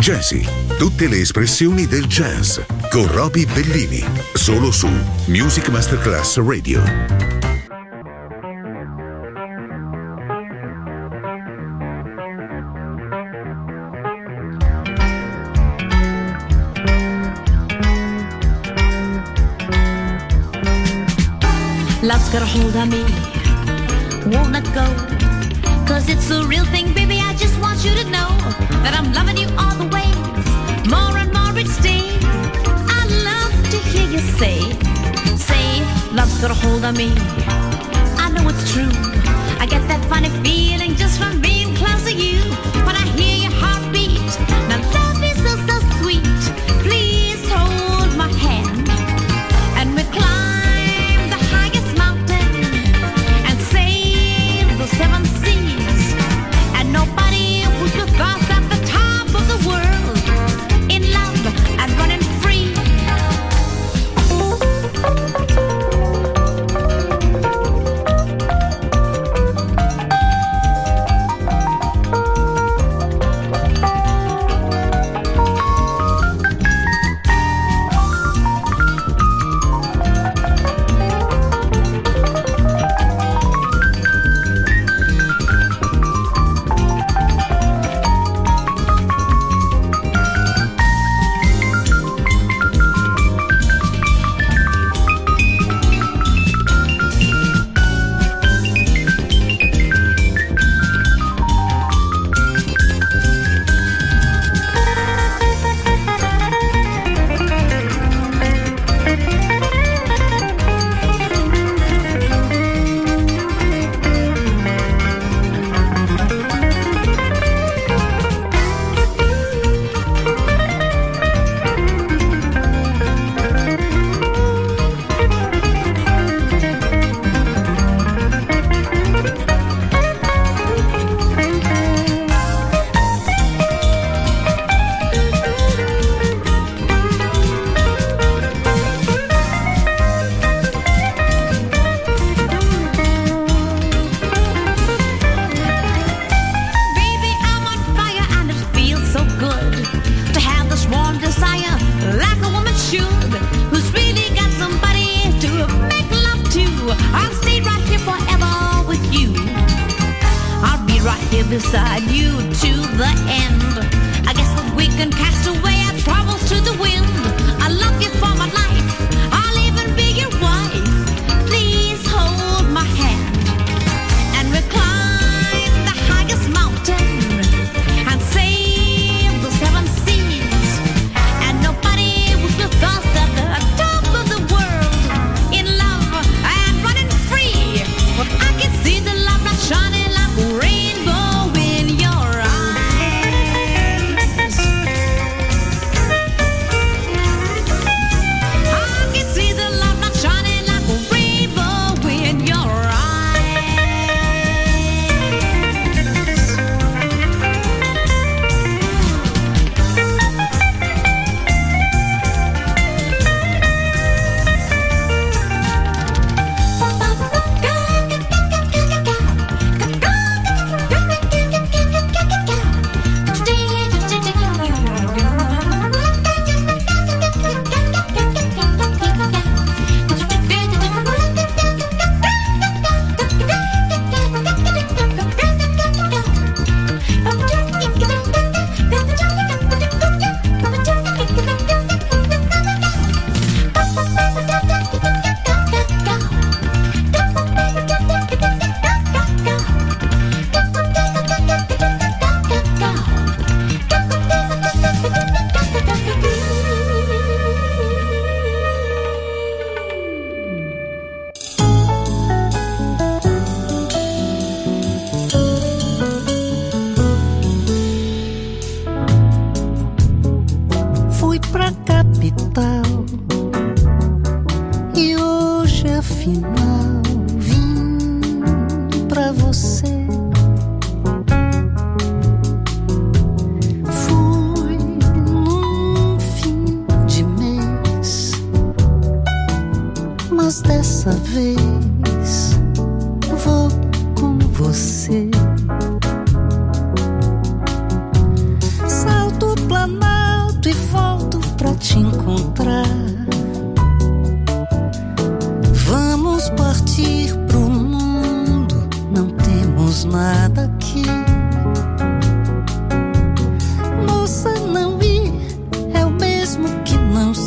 Jazzy, tutte le espressioni del jazz con Roby Bellini, solo su Music Masterclass Radio. Love's got a hold on me, won't let go. Cause it's a real thing, baby. I just want you to know that I'm loving you all the way. More and more each day. I love to hear you say, say, love's got a hold on me. I know it's true. I get that funny feeling just from being close to you. When I hear your heartbeat, now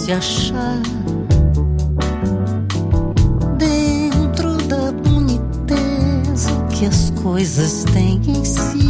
se achar dentro da boniteza que as coisas têm em si.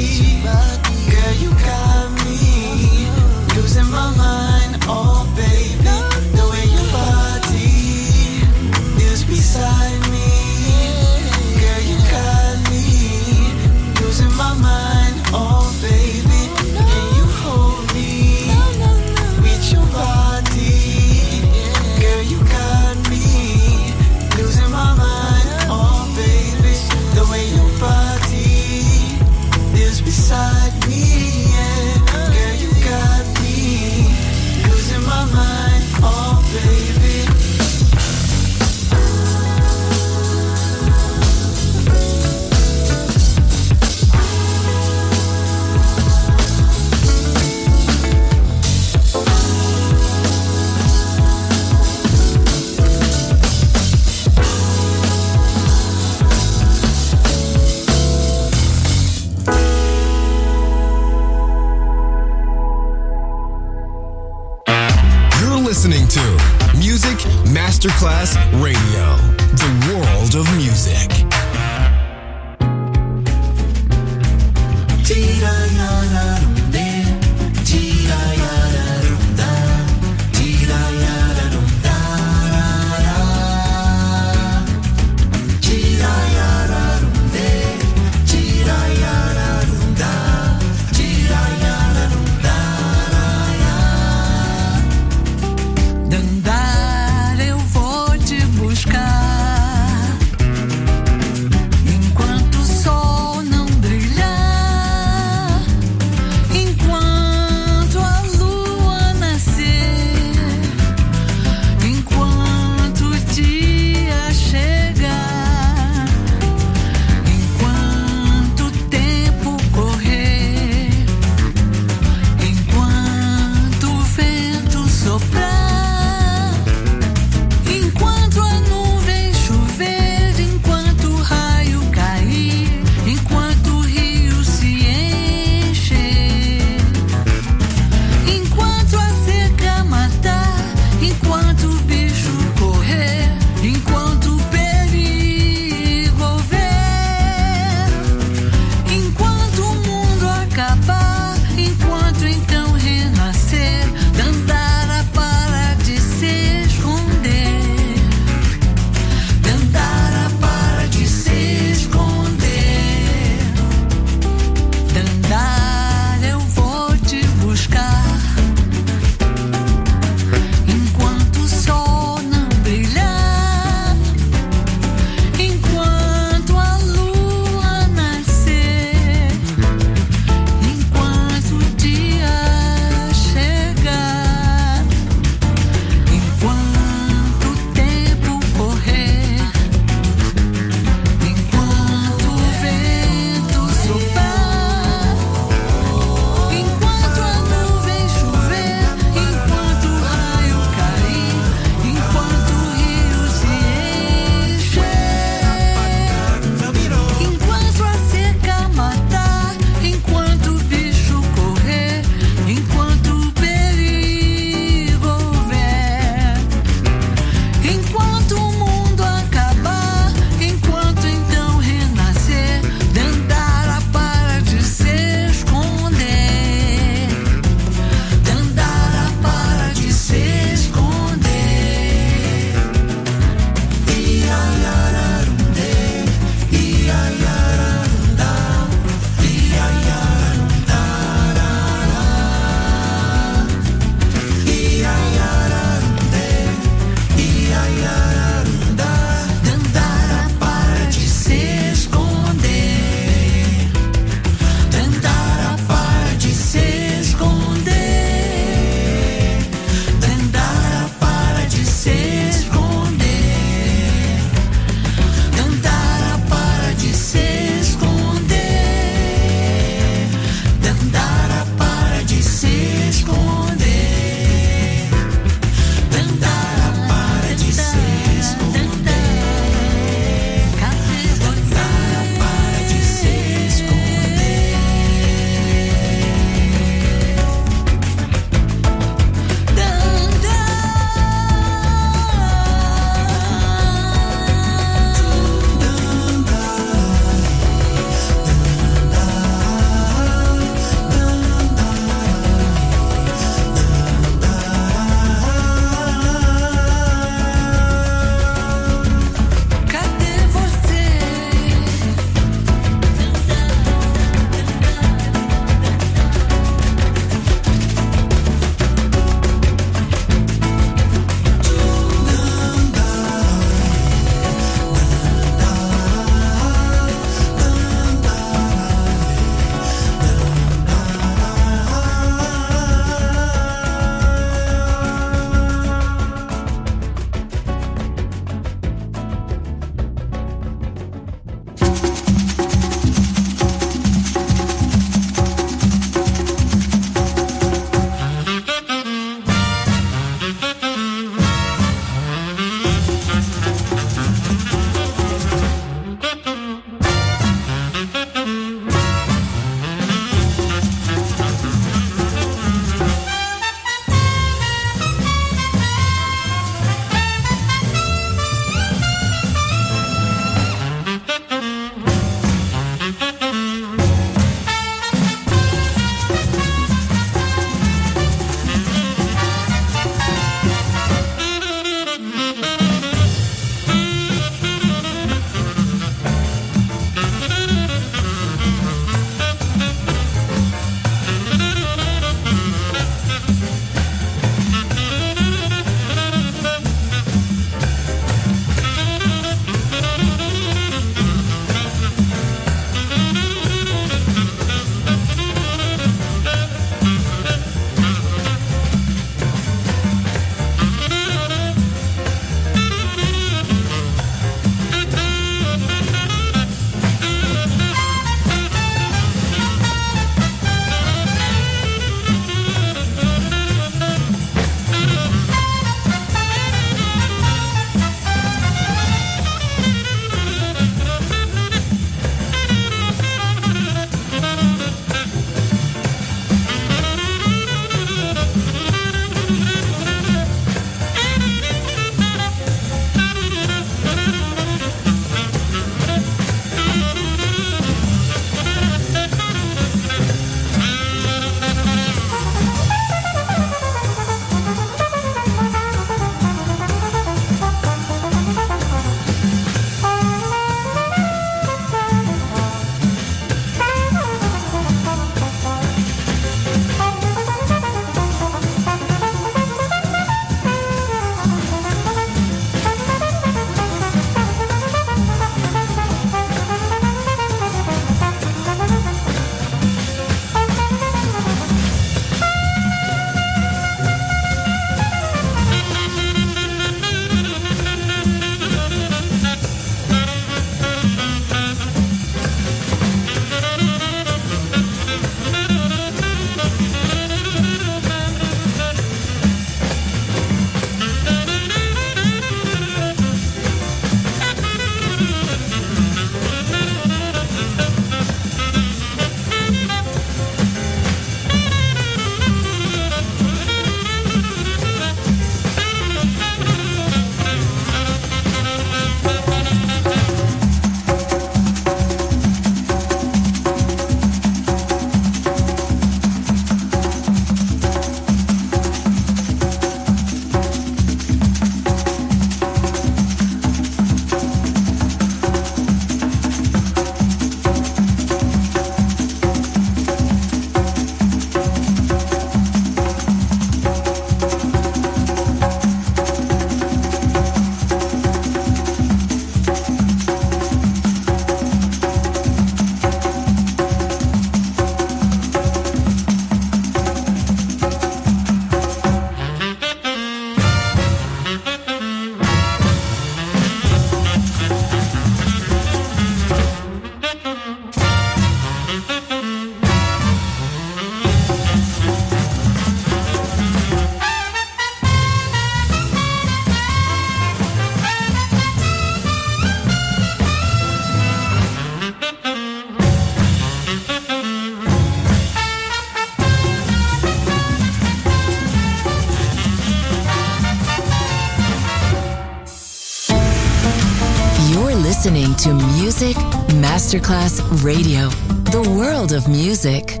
listening to Music Masterclass Radio, the world of music.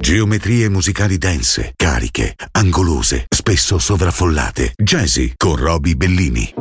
Geometrie musicali dense, cariche, angolose, spesso sovraffollate. Jazzy con Roby Bellini.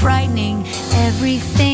frightening everything.